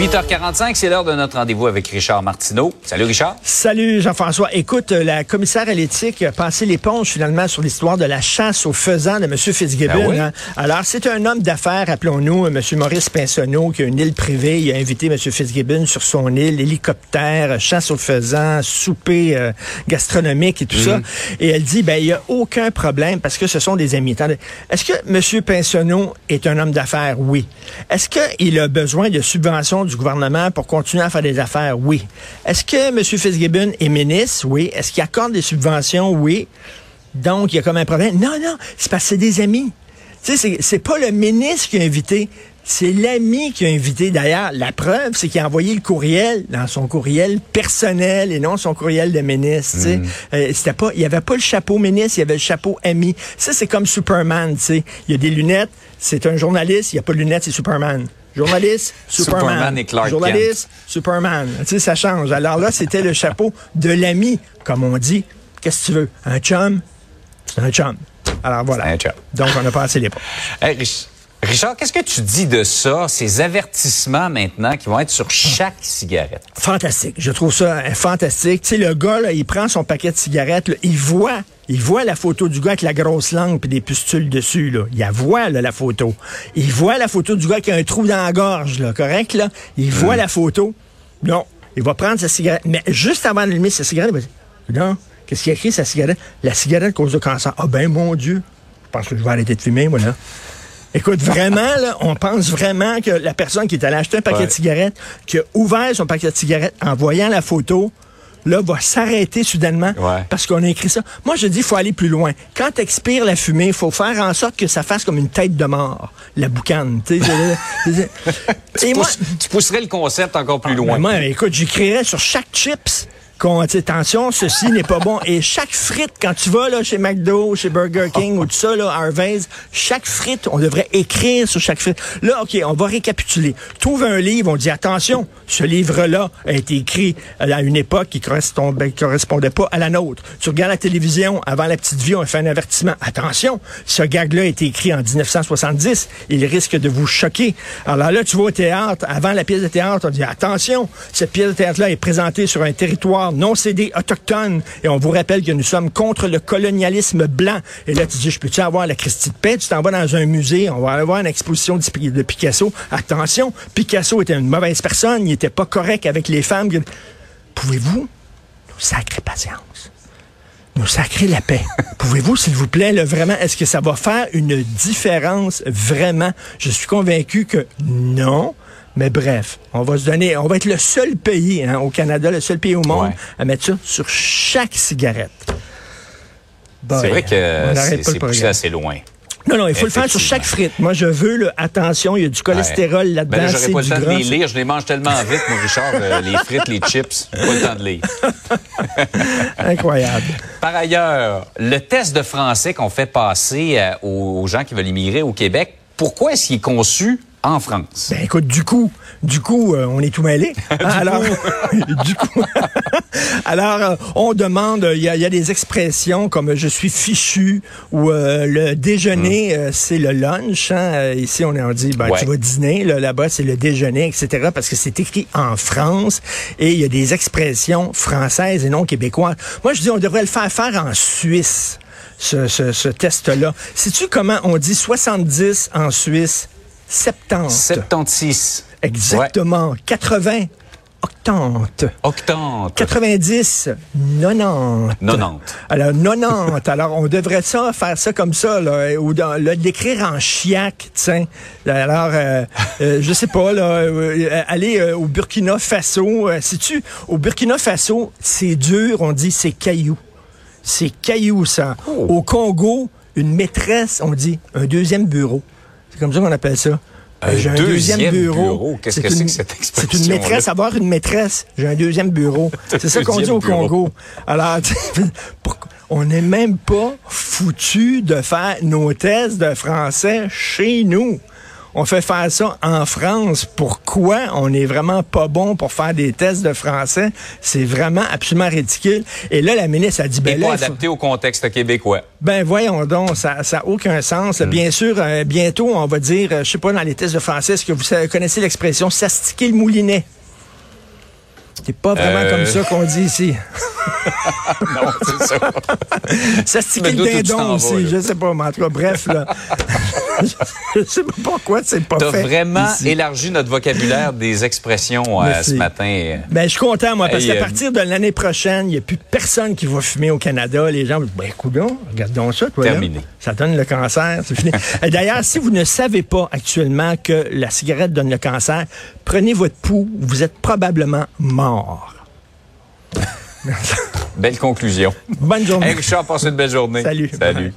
8h45, c'est l'heure de notre rendez-vous avec Richard Martineau. Salut Richard. Salut Jean-François. Écoute, euh, la commissaire à l'éthique a passé l'éponge finalement sur l'histoire de la chasse aux faisans de M. Fitzgibbon. Ah oui? hein. Alors, c'est un homme d'affaires, appelons-nous, euh, M. Maurice Pinsonneau, qui a une île privée. Il a invité M. Fitzgibbon sur son île, hélicoptère, chasse aux faisans, souper euh, gastronomique et tout ça. Et elle dit, ben, il n'y a aucun problème parce que ce sont des amis. Est-ce que M. Pinsonneau est un homme d'affaires? Oui. Est-ce qu'il a besoin de subventions du gouvernement pour continuer à faire des affaires? Oui. Est-ce que M. Fitzgibbon est ministre? Oui. Est-ce qu'il accorde des subventions? Oui. Donc, il y a comme un problème. Non, non, c'est parce que c'est des amis. Tu sais, c'est- pas le ministre qui a invité, c'est l'ami qui a invité. D'ailleurs, la preuve, c'est qu'il a envoyé le courriel dans son courriel personnel et non son courriel de ministre. tu sais. Euh, c'était pas, il y avait pas le chapeau ministre, il y avait le chapeau ami. Ça, c'est comme Superman. tu sais. Il y a des lunettes, c'est un journaliste, il n'y a pas de lunettes, c'est Superman. Journaliste, Superman. Superman et Clark Kent. Journaliste, Superman. Tu sais, ça change. Alors là, c'était le chapeau de l'ami, comme on dit. Qu'est-ce que tu veux? Un chum? C'est un chum. Alors voilà. Un chum. Donc, on a passé les pas. Hey, Richard, qu'est-ce que tu dis de ça, ces avertissements maintenant qui vont être sur chaque cigarette? Fantastique. Je trouve ça euh, fantastique. Tu sais, le gars, là, il prend son paquet de cigarettes, là, il voit, il voit la photo du gars avec la grosse langue puis des pustules dessus, là. Il la voit, là, la photo. Il voit la photo du gars qui a un trou dans la gorge, là, correct, là? Il voit la photo. Non. Il va prendre sa cigarette. Mais juste avant d'allumer sa cigarette, il va dire, non, qu'est-ce qu'il a écrit, sa cigarette? La cigarette cause de cancer. Ah ben, mon Dieu. Je pense que je vais arrêter de fumer, moi, là. Écoute, vraiment, là, on pense vraiment que la personne qui est allée acheter un paquet Ouais. de cigarettes, qui a ouvert son paquet de cigarettes en voyant la photo, là, va s'arrêter soudainement Ouais. parce qu'on a écrit ça. Moi, je dis, il faut aller plus loin. Quand expire la fumée, il faut faire en sorte que ça fasse comme une tête de mort, la boucane. tu moi, pousserais le concept encore plus loin. moi, écoute, j'écrirais sur chaque chips qu'on, attention, ceci n'est pas bon. Et chaque frite, quand tu vas là, chez McDo, chez Burger King ou tout ça, là, Harvey's, chaque frite, on devrait écrire sur chaque frite. Là, OK, on va récapituler. Trouve un livre, on dit, attention, ce livre-là a été écrit à une époque qui correspondait, correspondait pas à la nôtre. Tu regardes la télévision, avant la petite vie, on fait un avertissement. Attention, ce gag-là a été écrit en 1970. Il risque de vous choquer. Alors là, tu vas au théâtre, avant la pièce de théâtre, on dit, attention, cette pièce de théâtre-là est présentée sur un territoire non cédé autochtone. Et on vous rappelle que nous sommes contre le colonialisme blanc. Et là, tu dis, je peux-tu avoir la Christie de paix? Tu t'en vas dans un musée, on va aller voir une exposition de Pi- de Picasso. Attention, Picasso était une mauvaise personne, il était pas correct avec les femmes. Pouvez-vous nous sacrer patience? nous sacrer la paix. Pouvez-vous, s'il vous plaît, là, vraiment, est-ce que ça va faire une différence vraiment? Je suis convaincu que non. Mais bref, on va se donner, on va être le seul pays hein, au Canada, le seul pays au monde Ouais. à mettre ça sur chaque cigarette. C'est vrai que c'est poussé assez loin. Non, non, il faut le faire sur chaque frite. Moi, je veux, là, attention, il y a du cholestérol Ouais. là-dedans, Ben là, j'aurais pas le temps de gras. les lire. Je les mange tellement vite, mon Richard, euh, les frites, les chips. Pas le temps de lire. Incroyable. Par ailleurs, le test de français qu'on fait passer euh, aux gens qui veulent immigrer au Québec, pourquoi est-ce qu'il est conçu en France? Ben écoute, du coup, du coup, euh, on est tout mêlé. alors, du coup, alors euh, on demande, il y, a, il y a des expressions comme je suis fichu ou euh, le déjeuner, euh, c'est le lunch. hein. Ici, on, on dit, ben, Ouais. tu vas dîner. Là, Là-bas, c'est le déjeuner, etc. Parce que c'est écrit en France et il y a des expressions françaises et non québécoises. Moi, je dis, on devrait le faire faire en Suisse. Ce, ce, ce test-là. Sais-tu comment on dit 70 en Suisse? 70. 76. Exactement. 80. Octante. Octante. 90, 90. 90. Alors, 90. Alors, on devrait ça, faire ça comme ça, là, ou dans, en chiac, tiens. Alors, euh, euh, je sais pas, là, euh, aller euh, au Burkina Faso, euh, sais-tu, au Burkina Faso, c'est dur, on dit c'est caillou. C'est caillou, ça. Oh. Au Congo, une maîtresse, on dit un deuxième bureau. C'est comme ça qu'on appelle ça. Un J'ai deuxième bureau. Qu'est-ce que c'est une- que cette C'est une expression-là? maîtresse, avoir une maîtresse. J'ai un deuxième bureau. C'est ça qu'on dit au bureau. Congo. Alors, tu sais, pourquoi- on n'est même pas foutu de faire nos tests de français chez nous. On fait faire ça en France. Pourquoi on est vraiment pas bon pour faire des tests de français? C'est vraiment absolument ridicule. Et là, la ministre a dit, ben pas faut- adapté au contexte québécois. ben voyons donc, ça n'a aucun sens. Bien sûr, euh, bientôt, on va dire, euh, je sais pas, dans les tests de français, est-ce que vous connaissez l'expression s'astiquer le moulinet? C'est pas vraiment Euh. comme ça qu'on dit ici. non, c'est ça. S'astiquer Je me le dindon aussi, je sais pas, mais en tout cas, bref, là. je sais pas pourquoi c'est pas Tu fait. vraiment ici. élargi notre vocabulaire des expressions euh, ce matin. Ben, je suis content, moi, parce Hey, qu'à euh, partir de l'année prochaine, il n'y a plus personne qui va fumer au Canada. Les gens vont dire, ben, coudonc, regardons ça, toi, là. Terminé. Ça donne le cancer, c'est fini. Et D'ailleurs, si vous ne savez pas actuellement que la cigarette donne le cancer, prenez votre pouls, vous êtes probablement mort. Belle conclusion. Bonne journée. Hey Richard, passe une belle journée. Salut. Salut.